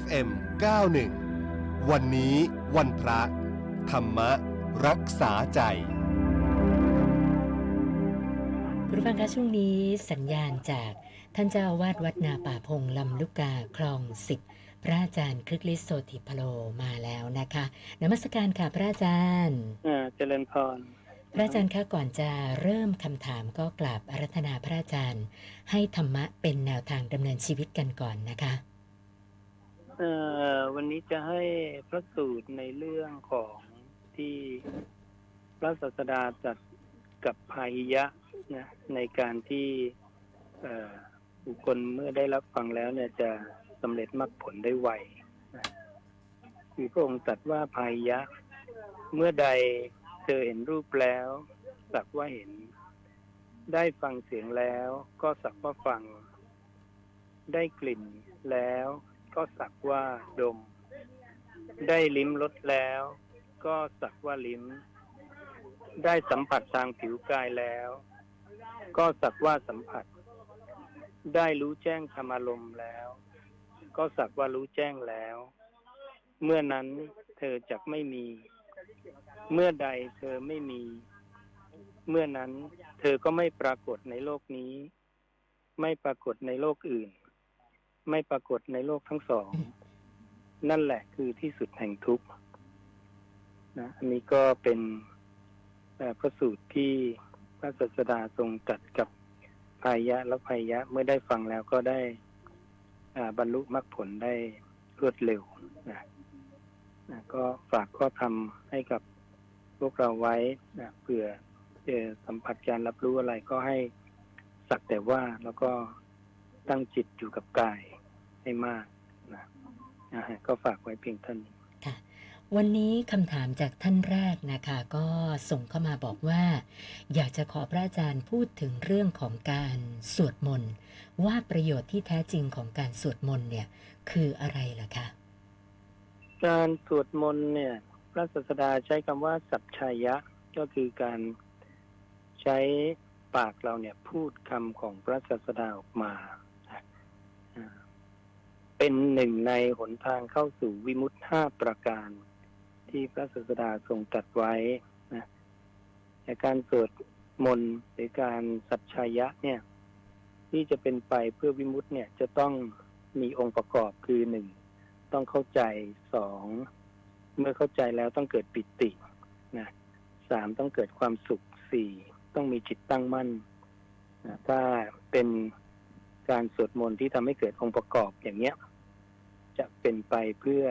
FM 91 วันนี้วันพระ ธรรมรักษาใจคุณผู้ฟังคะช่วงนี้สัญญาณจากท่านเจ้าอาวาสวัดนาป่าพงลำลูกกาคลองสิบพระอาจารย์ครึกฤทธิ์โสติพโลมาแล้วนะคะนมัสการค่ะพระอาจารย์อ่าเจริญพรพระอาจารย์คะก่อนจะเริ่มคำถามก็กราบอารัธนาพระอาจารย์ ให้ธรรมะเป็นแนวทางดำเนินชีวิตกันก่อนนะคะ เอ่อวันนี้จะให้พระสูตรในเรื่องของที่พระศาสดาจัดกับพาหิยะนะในการที่บุคคลเมื่อได้รับฟังแล้วเนี่ยจะสำเร็จมรรคผลได้ไวนะคือพระองค์ตรัสว่าพาหิยะ เมื่อใดเธอเห็นรูปแล้วสักว่าเห็น ได้ฟังเสียงแล้ว ก็สักว่าฟัง ได้กลิ่นแล้ว ก็สักว่าดม ได้ลิ้มรสแล้ว ก็สักว่าลิ้ม ได้สัมผัสทางผิวกายแล้ว ก็สักว่าสัมผัส ได้รู้แจ้งธรรมารมแล้ว ก็สักว่ารู้แจ้งแล้ว เมื่อนั้นเธอจักไม่มี เมื่อใดเธอไม่มี เมื่อนั้นเธอก็ไม่ปรากฏในโลกนี้ ไม่ปรากฏในโลกอื่น ไม่ปรากฏในโลกทั้งสอง นั่นแหละคือที่สุดแห่งทุกข์นะอันนี้ก็เป็นพระสูตรที่พระศาสดาทรงตรัดกับพายะและพายะเมื่อได้ฟังแล้วก็ได้บรรลุมรรคผลได้รวดเร็วนะนะก็ฝากข้อธรรมให้กับพวกเราไว้นะเผื่อเจอสัมผัสการรับรู้อะไรก็ให้สักแต่ว่าแล้วก็ตั้งจิตอยู่กับกาย ให้มากนะนะฮะก็ฝากไว้เพียงเท่านี้วันนี้คำถามจากท่านแรกนะคะ ก็ส่งเข้ามาบอกว่า อยากจะขอพระอาจารย์พูดถึงเรื่องของการสวดมนต์ว่าประโยชน์ที่แท้จริงของการสวดมนต์เนี่ย คืออะไรล่ะคะการสวดมนต์เนี่ย พระศาสดาใช้คำว่า สัจชายะก็คือการใช้ปากเราเนี่ยพูดคำของพระศาสดาออกมาอ่า เป็นหนึ่งในหนทางเข้าสู่วิมุตห้าประการ ที่พระศาสดาทรงตรัดไว้นะแต่การสวดมนต์หรือการสัจชายะเนี่ย ที่จะเป็นไปเพื่อวิมุตเนี่ยจะต้องมีองค์ประกอบคือหนึ่งต้องเข้าใจสองเมื่อเข้าใจแล้วต้องเกิดปิตินะสามต้องเกิดความสุขสี่ต้องมีจิตตั้งมั่นนะถ้าเป็นการสวดมนต์ที่ทำให้เกิดองค์ประกอบอย่างเนี้ย จะเป็นไปเพื่อ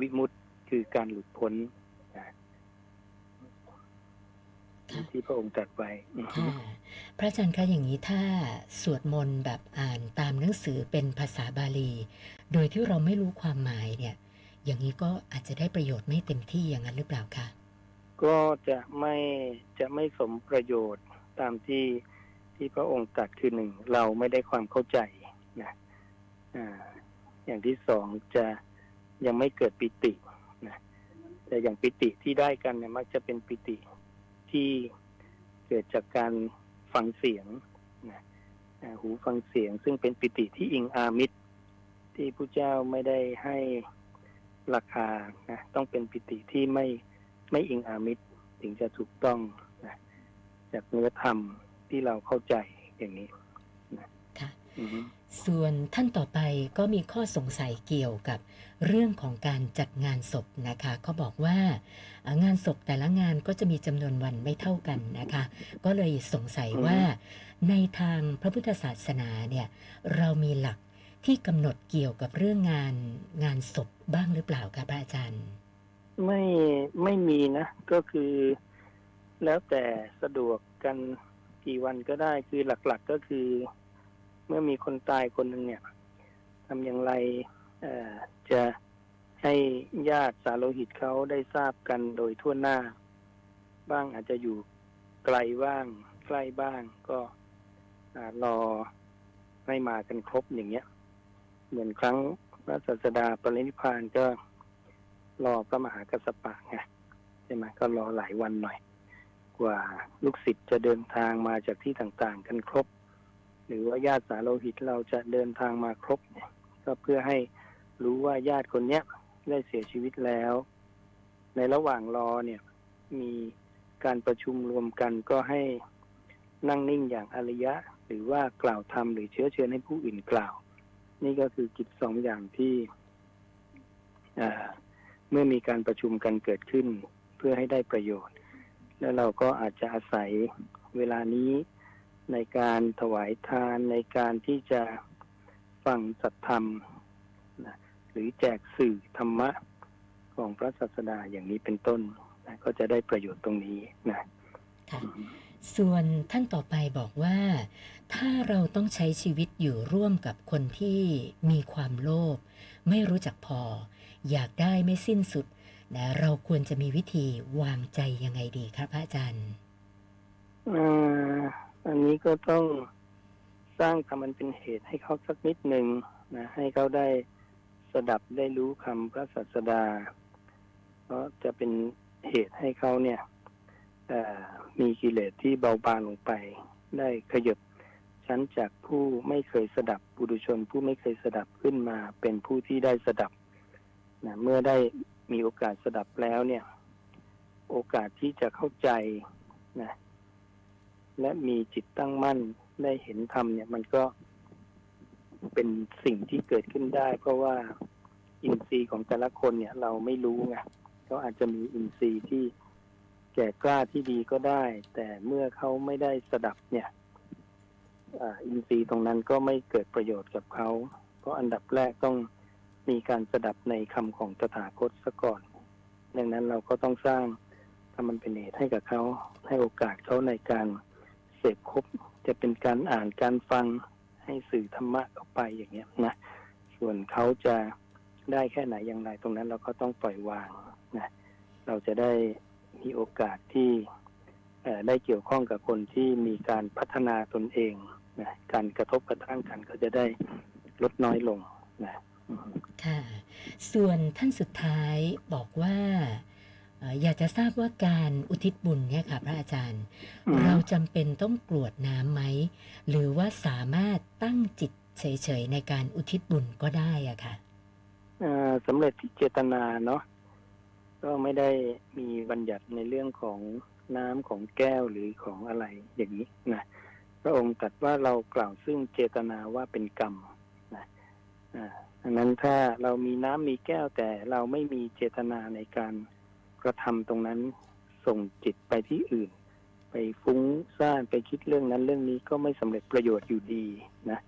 วิมุตติคือการหลุดพ้นนะค่ะที่พระองค์ตรัสไว้อือฮึค่ะพระอาจารย์คะอย่างนี้ถ้าสวดมนต์แบบอ่านตามหนังสือเป็นภาษาบาลี โดยที่เราไม่รู้ความหมายเนี่ย อย่างนี้ก็อาจจะได้ประโยชน์ไม่เต็มที่อย่างนั้นหรือเปล่าคะก็จะไม่จะไม่สมประโยชน์ตามที่ที่พระองค์ตรัสคือหนึ่งเราไม่ได้ความเข้าใจนะอ่า อย่างที่สองจะยังไม่เกิดปิตินะแต่อย่างปิติที่ได้กันเนี่ยมักจะเป็นปิติที่เกิดจากการฟังเสียงนะอ่าหูฟังเสียง ซึ่งเป็นปิติที่อิงอามิตร ที่พระเจ้าไม่ได้ให้ราคานะต้องเป็นปิติที่ไม่ไม่อิงอามิตร ถึงจะถูกต้องนะจากเนื้อธรรมที่เราเข้าใจอย่างนี้ค่ะอือฮึ ส่วนท่านต่อไปก็มีข้อสงสัยเกี่ยวกับเรื่องของการจัดงานศพนะคะเขาบอกว่างานศพแต่ละงานก็จะมีจำนวนวันไม่เท่ากันนะคะ ก็เลยสงสัยว่า ในทางพระพุทธศาสนาเนี่ยเรามีหลักที่กำหนดเกี่ยวกับเรื่องงานงานศพบ้างหรือเปล่าคะพระอาจารย์ ไม่ไม่มีนะ ก็คือแล้วแต่สะดวกกันกี่วันก็ได้คือหลักๆก็คือ เมื่อมีคนตายคนหนึ่งเนี่ยทำอย่างไรจะให้ญาติสาโลหิตเขาได้ทราบกันโดยทั่วหน้า บ้างอาจจะอยู่ไกลบ้าง ใกล้บ้างก็รอให้มากันครบอย่างเงี้ย เหมือนครั้งพระศาสดาปรินิพพานก็รอพระมหากัสสปะไงใช่ไหมก็รอหลายวันหน่อย กว่าลูกศิษย์จะเดินทางมาจากที่ต่างๆ กันครบ หรือว่าญาติสาโลหิตเราจะเดินทางมาครบเนี่ยก็เพื่อให้รู้ว่าญาติคนเนี้ยได้เสียชีวิตแล้ว ในระหว่างรอเนี่ย มีการประชุมรวมกันก็ให้นั่งนิ่งอย่างอริยะ หรือว่ากล่าวธรรมหรือเชื้อเชิญให้ผู้อื่นกล่าว นี่ก็คือกิจสองอย่างที่เมื่อมีการประชุมกันเกิดขึ้น เพื่อให้ได้ประโยชน์ แล้วเราก็อาจจะอาศัยเวลานี้ ในการถวายทานในการที่จะฟังสัทธรรมนะหรือแจกสื่อธรรมะของพระศาสดาอย่างนี้เป็นต้นนะก็จะได้ประโยชน์ตรงนี้นะค่ะส่วนท่านต่อไปบอกว่า ถ้าเราต้องใช้ชีวิตอยู่ร่วมกับคนที่มีความโลภไม่รู้จักพอ อยากได้ไม่สิ้นสุดนะเราควรจะมีวิธีวางใจยังไงดีครับพระอาจารย์ อันนี้ก็ต้องสร้างทำมันเป็นเหตุให้เขาสักนิดหนึ่งนะให้เขาได้สดับได้รู้คำพระศาสดา เพราะจะเป็นเหตุให้เขาเนี่ยมีกิเลสที่เบาบางลงไป ได้ขยบชั้นจากผู้ไม่เคยสดับบุรุชนผู้ไม่เคยสดับขึ้นมาเป็นผู้ที่ได้สดับนะเมื่อได้มีโอกาสสดับแล้วเนี่ย โอกาสที่จะเข้าใจนะ และมีจิตตั้งมั่นได้เห็นธรรมเนี่ย มันก็เป็นสิ่งที่เกิดขึ้นได้ เพราะว่าอินทรีย์ของแต่ละคนเนี่ย เราไม่รู้ไงเขาอาจจะมีอินทรีย์ที่แก่กล้าที่ดีก็ได้ แต่เมื่อเขาไม่ได้สดับเนี่ยอินทรีย์ตรงนั้นก็ไม่เกิดประโยชน์กับเขา เพราะอันดับแรกต้องมีการสดับในคำของตถาคตซะก่อน ดังนั้นเราก็ต้องสร้างทำมันเป็นเหตุให้กับเขาให้โอกาสเขาในการ สพครบจะเป็นการอ่านการฟังให้สื่อธรรมะเข้าไปอย่างเงี้ยนะ ส่วนเขาจะได้แค่ไหนอย่างไรตรงนั้นเราก็ต้องปล่อยวางนะเราจะได้มีโอกาสที่ได้เกี่ยวข้องกับคนที่มีการพัฒนาตนเองนะการกระทบกระทั่งกันก็จะได้ลดน้อยลงนะค่ะ ส่วนท่านสุดท้ายบอกว่า อ่ออยากจะทราบว่าการอุทิศบุญเนี่ยค่ะ พระอาจารย์อืมเราจำเป็นต้องกรวดน้ำไหม หรือว่าสามารถตั้งจิตเฉยๆในการอุทิศบุญก็ได้อะค่ะอ่าสำเร็จที่เจตนาเนาะก็ไม่ได้มีบัญญัติในเรื่องของน้ำของแก้วหรือของอะไรอย่างนี้นะพระองค์ตรัสว่าเรากล่าวซึ่งเจตนาว่าเป็นกรรมนะอ่าดังนั้นถ้าเรามีน้ำมีแก้วแต่เราไม่มีเจตนาในการ กระทำตรงนั้นส่งจิตไปที่อื่น ไปฟุ้งซ่านไปคิดเรื่องนั้นเรื่องนี้ก็ไม่สำเร็จประโยชน์อยู่ดีนะ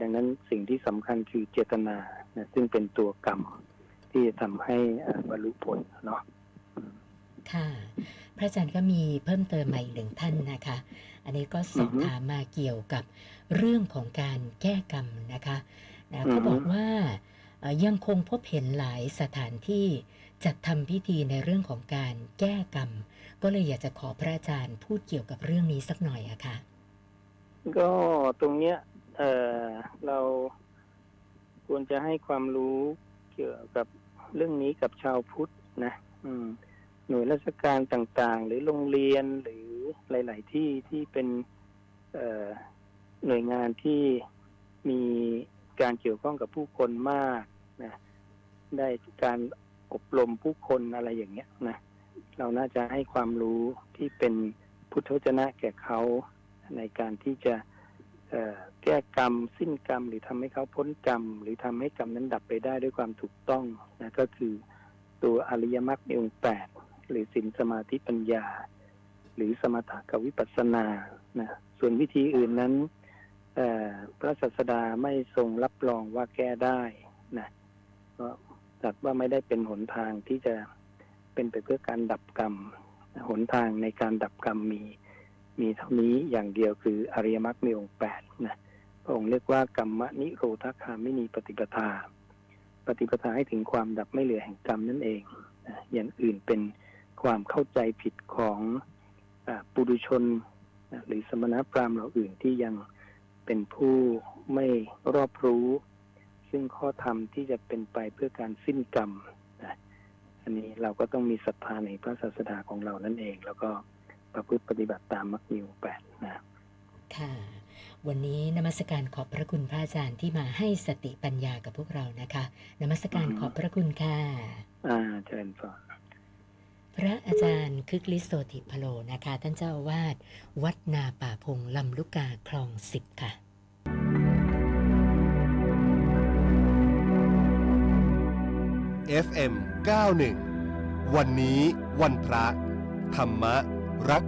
ดังนั้นสิ่งที่สำคัญคือเจตนานะซึ่งเป็นตัวกรรม ที่จะทำให้อ่าบรรลุผลเนาะค่ะ พระอาจารย์ก็มีเพิ่มเติมมาอีกหนึ่งท่านนะคะ อันนี้ก็สอบถามมาเกี่ยวกับเรื่องของการแก้กรรมนะคะนะเขาบอกว่าเอ่อยังคงพบเห็นหลายสถานที่ จัดทำพิธีในเรื่องของการแก้กรรม ก็เลยอยากจะขอพระอาจารย์พูดเกี่ยวกับเรื่องนี้สักหน่อยอะค่ะ ก็ตรงเนี้ยเออเราควรจะให้ความรู้เกี่ยวกับเรื่องนี้กับชาวพุทธนะอืม หน่วยราชการต่างๆ หรือโรงเรียนหรือหลาย ๆ ที่ที่เป็นเอ่อหน่วยงานที่มีการเกี่ยวข้องกับผู้คนมากนะได้การ อบรมผู้คนอะไรอย่างเงี้ยนะเราน่าจะให้ความรู้ที่เป็นพุทธวจนะแก่เขาในการที่จะแก้กรรมสิ้นกรรม หรือทำให้เขาพ้นกรรม หรือทำให้กรรมนั้นดับไปได้ด้วยความถูกต้องนะก็คือตัวอริยมรรคในองค์แปดหรือสินสมาธิปัญญา หรือสมถะกับวิปัสสนานะส่วนวิธีอื่นนั้นพระศาสดาไม่ทรงรับรองว่าแก้ได้นะ ก็จัดว่าไม่ได้เป็นหนทางที่จะเป็นไปเพื่อการดับกรรม หนทางในการดับกรรมมีมีเท่านี้อย่างเดียวคืออริยมรรคมีองค์แปดนะพระองค์เรียกว่ากรรมนิโรธคามินีปฏิปทา ปฏิปทาให้ถึงความดับไม่เหลือแห่งกรรมนั่นเองนะอย่างอื่นเป็นความเข้าใจผิดของอปุถุชนนะหรือสมณพราหมณ์เหล่าอื่นที่ยังเป็นผู้ไม่รอบรู้ ซึ่งข้อธรรมที่จะเป็นไปเพื่อการสิ้นกรรมนะอันนี้เราก็ต้องมีศรัทธาในพระศาสดาของเรานั่นเอง แล้วก็ประพฤติปฏิบัติตามมรรคมีองค์แปดนะค่ะวันนี้นมัสการขอบพระคุณพระอาจารย์ที่มาให้สติปัญญากับพวกเรานะคะ นมัสการขอบพระคุณค่ะ อ่าเชิญพรพระอาจารย์คึกฤทธิ์โสติพโลนะคะ ท่านเจ้าอาวาสวัดนาป่าพงลำลูกกาคลองสิบค่ะ FM 91 วันนี้วันพระ ธรรมรัก